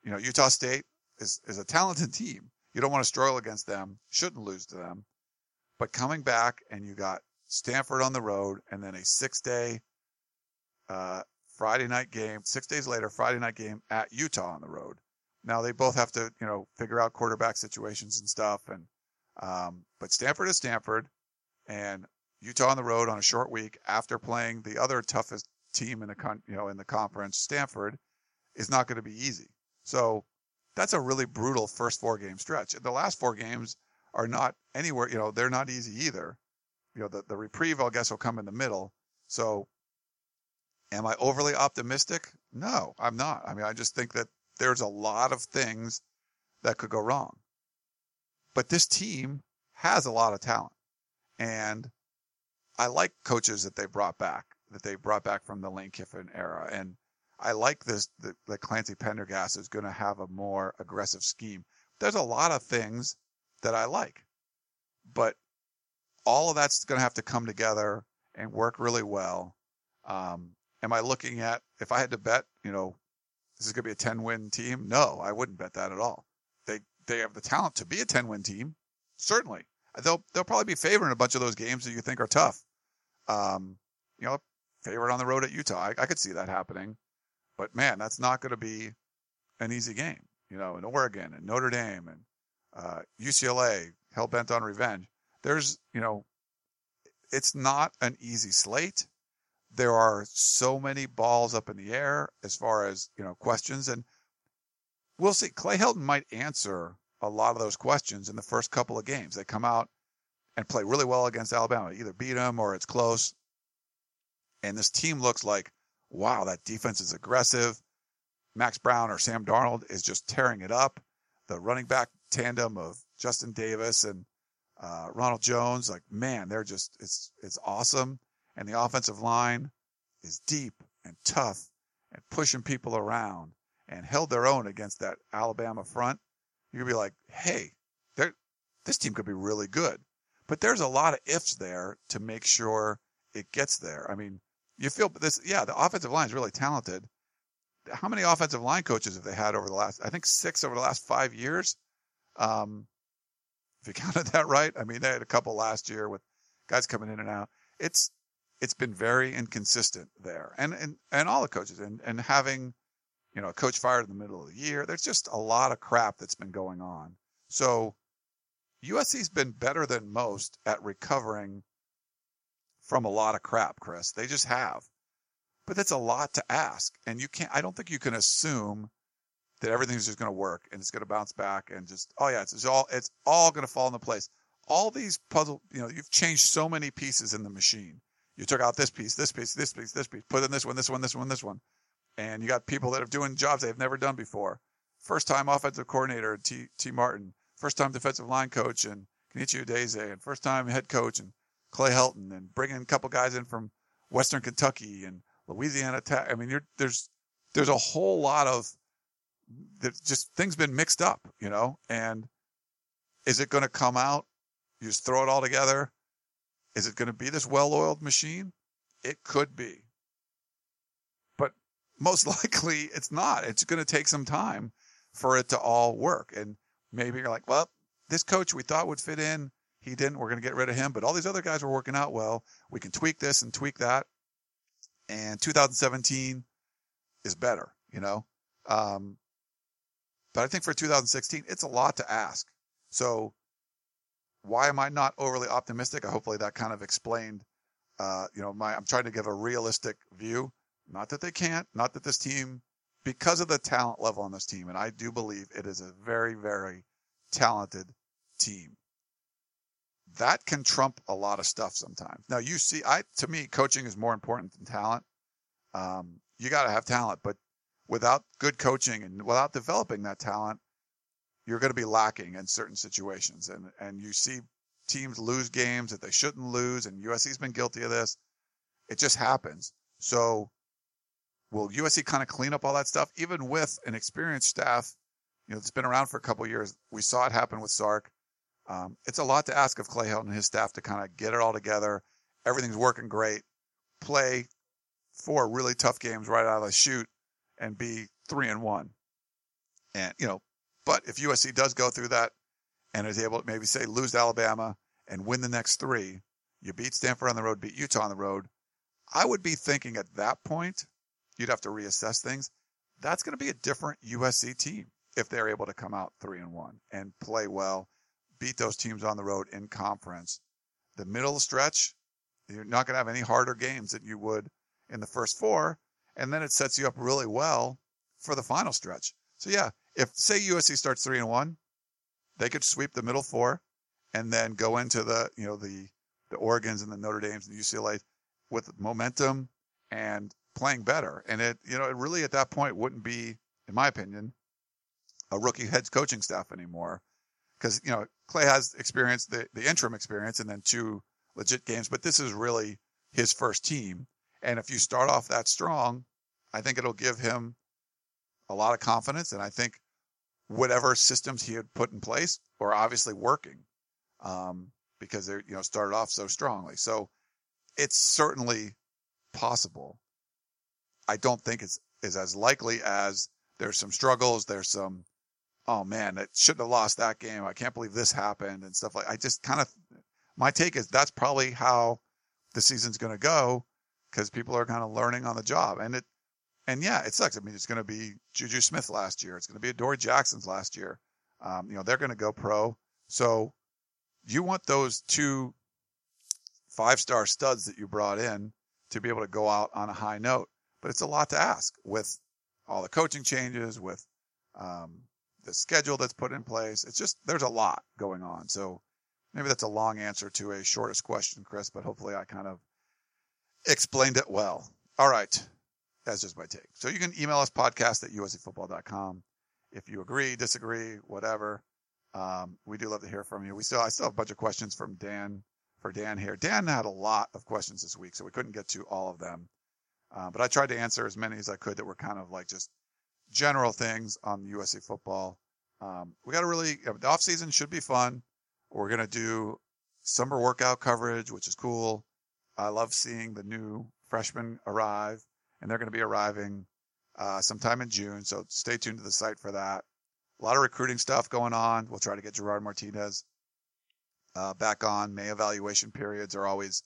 you know, Utah State is, is a talented team. You don't want to struggle against them. Shouldn't lose to them. But coming back and you got Stanford on the road and then a six day, uh, Friday night game, six days later, Friday night game at Utah on the road. Now they both have to, you know, figure out quarterback situations and stuff. And, um, but Stanford is Stanford and Utah on the road on a short week after playing the other toughest team in the con, you know, in the conference, Stanford is not going to be easy. So that's a really brutal first four game stretch. The last four games are not anywhere, you know, they're not easy either. You know, the, the reprieve, I guess, will come in the middle. So am I overly optimistic? No, I'm not. I mean, I just think that there's a lot of things that could go wrong. But this team has a lot of talent. And I like coaches that they brought back, that they brought back from the Lane Kiffin era. And I like this, that, that Clancy Pendergast is going to have a more aggressive scheme. There's a lot of things that I like, but all of that's going to have to come together and work really well. Um, am I looking at, if I had to bet, you know, this is going to be a 10 win team? No, I wouldn't bet that at all. They, they have the talent to be a 10 win team. Certainly. They'll, they'll probably be favoring a bunch of those games that you think are tough. Um, you know, favorite on the road at Utah. I, I could see that happening, but man, that's not going to be an easy game, you know, in Oregon and Notre Dame and, uh, UCLA hell bent on revenge. There's, you know, it's not an easy slate. There are so many balls up in the air as far as, you know, questions. And we'll see. Clay Helton might answer a lot of those questions in the first couple of games. They come out and play really well against Alabama, either beat them or it's close. And this team looks like, wow, that defense is aggressive. Max Browne or Sam Darnold is just tearing it up. The running back tandem of Justin Davis and uh, Ronald Jones, like man, they're just it's it's awesome. And the offensive line is deep and tough and pushing people around and held their own against that Alabama front. You could be like, hey, this team could be really good. But there's a lot of ifs there to make sure it gets there. I mean, you feel this, yeah, the offensive line is really talented. How many offensive line coaches have they had over the last, I think six over the last five years? Um, if you counted that right. I mean, they had a couple last year with guys coming in and out. It's it's been very inconsistent there, and and and all the coaches, and and having you know a coach fired in the middle of the year. There's just a lot of crap that's been going on. So USC's been better than most at recovering from a lot of crap, Chris. They just have. But that's a lot to ask. And you can't, I don't think you can assume that everything's just going to work and it's going to bounce back and just oh yeah it's, it's all it's all going to fall into place all these puzzle you know you've changed so many pieces in the machine you took out this piece this piece this piece this piece put in this one this one this one this one and you got people that are doing jobs they've never done before first time offensive coordinator T Tee Martin first time defensive line coach and Kenechi Udeze and first time head coach and Clay Helton and bringing a couple guys in from Western Kentucky and Louisiana Tech I mean there's there's a whole lot of just things been mixed up, you know, and is it going to come out? You just throw it all together. Is it going to be this well-oiled machine? It could be, but most likely it's not. It's going to take some time for it to all work. And maybe you're like, well, this coach we thought would fit in. He didn't. We're going to get rid of him, but all these other guys were working out well. We can tweak this and tweak that. And 2017 is better, you know? Um, but I think for 2016, it's a lot to ask. So why am I not overly optimistic? Hopefully that kind of explained, uh, you know, my, I'm trying to give a realistic view. Not that they can't, not that this team, because of the talent level on this team, and I do believe it is a very, very talented team. That can trump a lot of stuff sometimes. Now you see, I, to me, coaching is more important than talent. Um, you got to have talent, but without good coaching and without developing that talent, you're going to be lacking in certain situations. And, and you see teams lose games that they shouldn't lose. And USC's been guilty of this. It just happens. So will USC kind of clean up all that stuff? Even with an experienced staff, you know, it's been around for a couple years. We saw it happen with Sark. Um, it's a lot to ask of Clay Helton and his staff to kind of get it all together. Everything's working great. Play four really tough games right out of the chute and be three and one. And, you know, but if USC does go through that and is able to maybe say lose to Alabama and win the next three, you beat Stanford on the road, beat Utah on the road. I would be thinking at that point, you'd have to reassess things. That's going to be a different USC team if they're able to come out three and one and play well, beat those teams on the road in conference. The middle stretch, you're not going to have any harder games than you would in the first four and then it sets you up really well for the final stretch. So yeah, if say USC starts three and one, they could sweep the middle four, and then go into the you know the the Oregon's and the Notre Dame's and the UCLA with momentum and playing better. And it, you know, it really at that point wouldn't be, in my opinion, a rookie head coaching staff anymore. Cause, you know, Clay has experience, the, the interim experience and then two legit games, but this is really his first team. And if you start off that strong, I think it'll give him a lot of confidence. And I think whatever systems he had put in place are obviously working um, because they're, you know, started off so strongly. So it's certainly possible. I don't think it's is as likely as there's some struggles. There's some, oh man, it shouldn't have lost that game. I can't believe this happened and stuff like. I just kind of, my take is that's probably how the season's going to go because people are kind of learning on the job. And it, and yeah, it sucks. I mean, it's going to be Juju Smith last year. It's going to be Adoree Jackson's last year. Um, you know, they're going to go pro. So you want those two five star studs that you brought in to be able to go out on a high note. But it's a lot to ask with all the coaching changes, with um, the schedule that's put in place. It's just, there's a lot going on. So maybe that's a long answer to a shortest question, Chris, but hopefully I kind of explained it well. All right. That's just my take. So you can email us podcast at uscfootball.com. If you agree, disagree, whatever. Um, we do love to hear from you. We still, I still have a bunch of questions from Dan for Dan here. Dan had a lot of questions this week, so we couldn't get to all of them. Uh, but I tried to answer as many as I could that were kind of like just general things on USC football. Um, we got to really, the off season should be fun. We're going to do summer workout coverage, which is cool. I love seeing the new freshmen arrive, and they're going to be arriving uh, sometime in June. So stay tuned to the site for that. A lot of recruiting stuff going on. We'll try to get Gerard Martinez uh, back on. May evaluation periods are always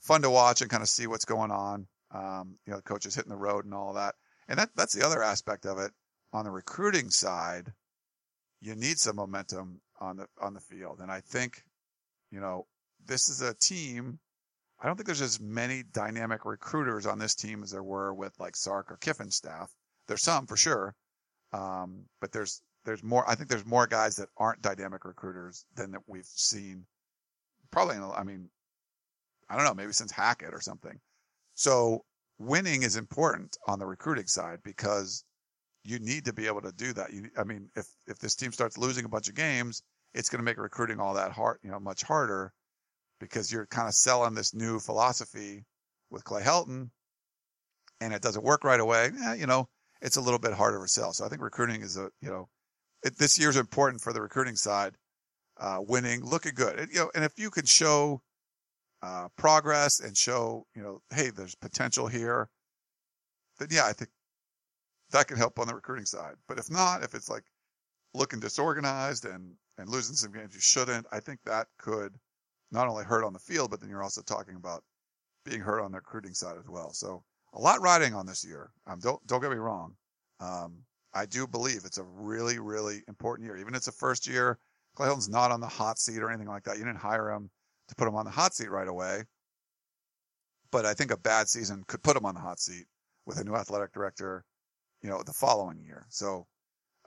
fun to watch and kind of see what's going on. Um, you know, coaches hitting the road and all that. And that, that's the other aspect of it. On the recruiting side, you need some momentum on the, on the field. And I think, you know, this is a team. I don't think there's as many dynamic recruiters on this team as there were with like Sark or Kiffin staff. There's some for sure. Um, but there's there's more. I think there's more guys that aren't dynamic recruiters than that we've seen. Probably, in, I mean, I don't know, maybe since Hackett or something. So winning is important on the recruiting side because you need to be able to do that. You, I mean, if if this team starts losing a bunch of games, it's going to make recruiting all that hard, you know, much harder because you're kind of selling this new philosophy with Clay Helton, and it doesn't work right away. Eh, you know, it's a little bit harder to sell. So I think recruiting is a you know it, this year's important for the recruiting side. Uh, winning, looking good, you know, and if you can show uh, progress and show, you know, hey, there's potential here, then yeah, I think that can help on the recruiting side. But if not, if it's like looking disorganized and and losing some games you shouldn't, I think that could not only hurt on the field, but then you're also talking about being hurt on the recruiting side as well. So a lot riding on this year. Um, don't don't get me wrong. Um, I do believe it's a really, really important year. Even if it's a first year, Clay Helton's not on the hot seat or anything like that. You didn't hire him to put him on the hot seat right away. But I think a bad season could put him on the hot seat with a new athletic director, you know, the following year. So,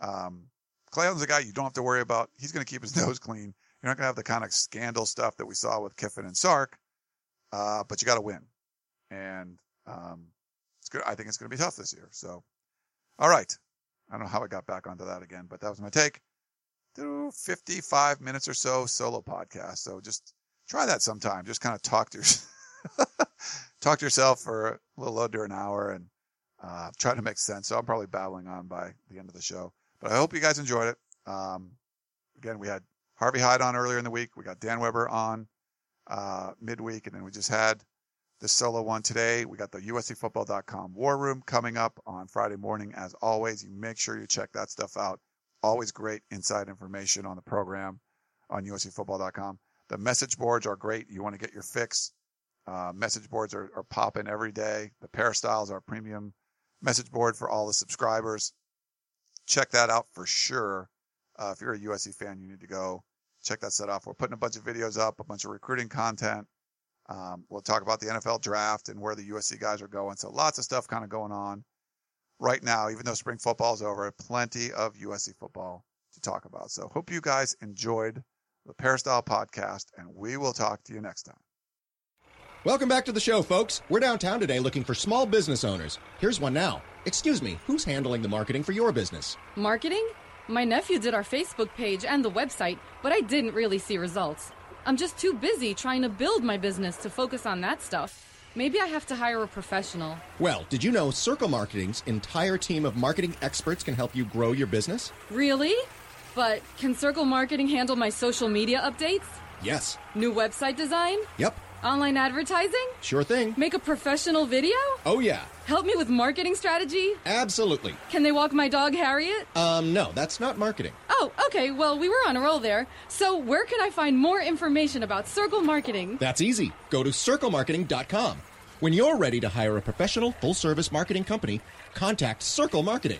um, a guy you don't have to worry about. He's going to keep his nose clean. You're not going to have the kind of scandal stuff that we saw with Kiffin and Sark, uh, but you got to win. And, um, it's good. I think it's going to be tough this year. So, all right. I don't know how I got back onto that again, but that was my take. Do 55 minutes or so solo podcast. So just try that sometime. Just kind of talk to your, talk to yourself for a little under an hour and uh, try to make sense. So I'm probably babbling on by the end of the show, but I hope you guys enjoyed it. Um, again, we had Harvey Hyde on earlier in the week. We got Dan Weber on uh, midweek, and then we just had the solo one today. We got the USCFootball.com War Room coming up on Friday morning. As always, you make sure you check that stuff out. Always great inside information on the program on USCFootball.com. The message boards are great. You want to get your fix. Uh, message boards are, are popping every day. The Peristyles are premium message board for all the subscribers. Check that out for sure. Uh, if you're a USC fan, you need to go check that set off. We're putting a bunch of videos up, a bunch of recruiting content. Um, we'll talk about the NFL draft and where the USC guys are going. So lots of stuff kind of going on right now, even though spring football is over, plenty of USC football to talk about. So hope you guys enjoyed the Peristyle podcast and we will talk to you next time. Welcome back to the show, folks. We're downtown today looking for small business owners. Here's one now. Excuse me, who's handling the marketing for your business? Marketing? My nephew did our Facebook page and the website, but I didn't really see results. I'm just too busy trying to build my business to focus on that stuff. Maybe I have to hire a professional. Well, did you know Circle Marketing's entire team of marketing experts can help you grow your business? Really? But can Circle Marketing handle my social media updates? Yes. New website design? Yep. Online advertising? Sure thing. Make a professional video? Oh, yeah. Help me with marketing strategy? Absolutely. Can they walk my dog Harriet? Um, no, that's not marketing. Oh, okay. Well, we were on a roll there. So, where can I find more information about Circle Marketing? That's easy. Go to circlemarketing.com. When you're ready to hire a professional full service marketing company, contact Circle Marketing.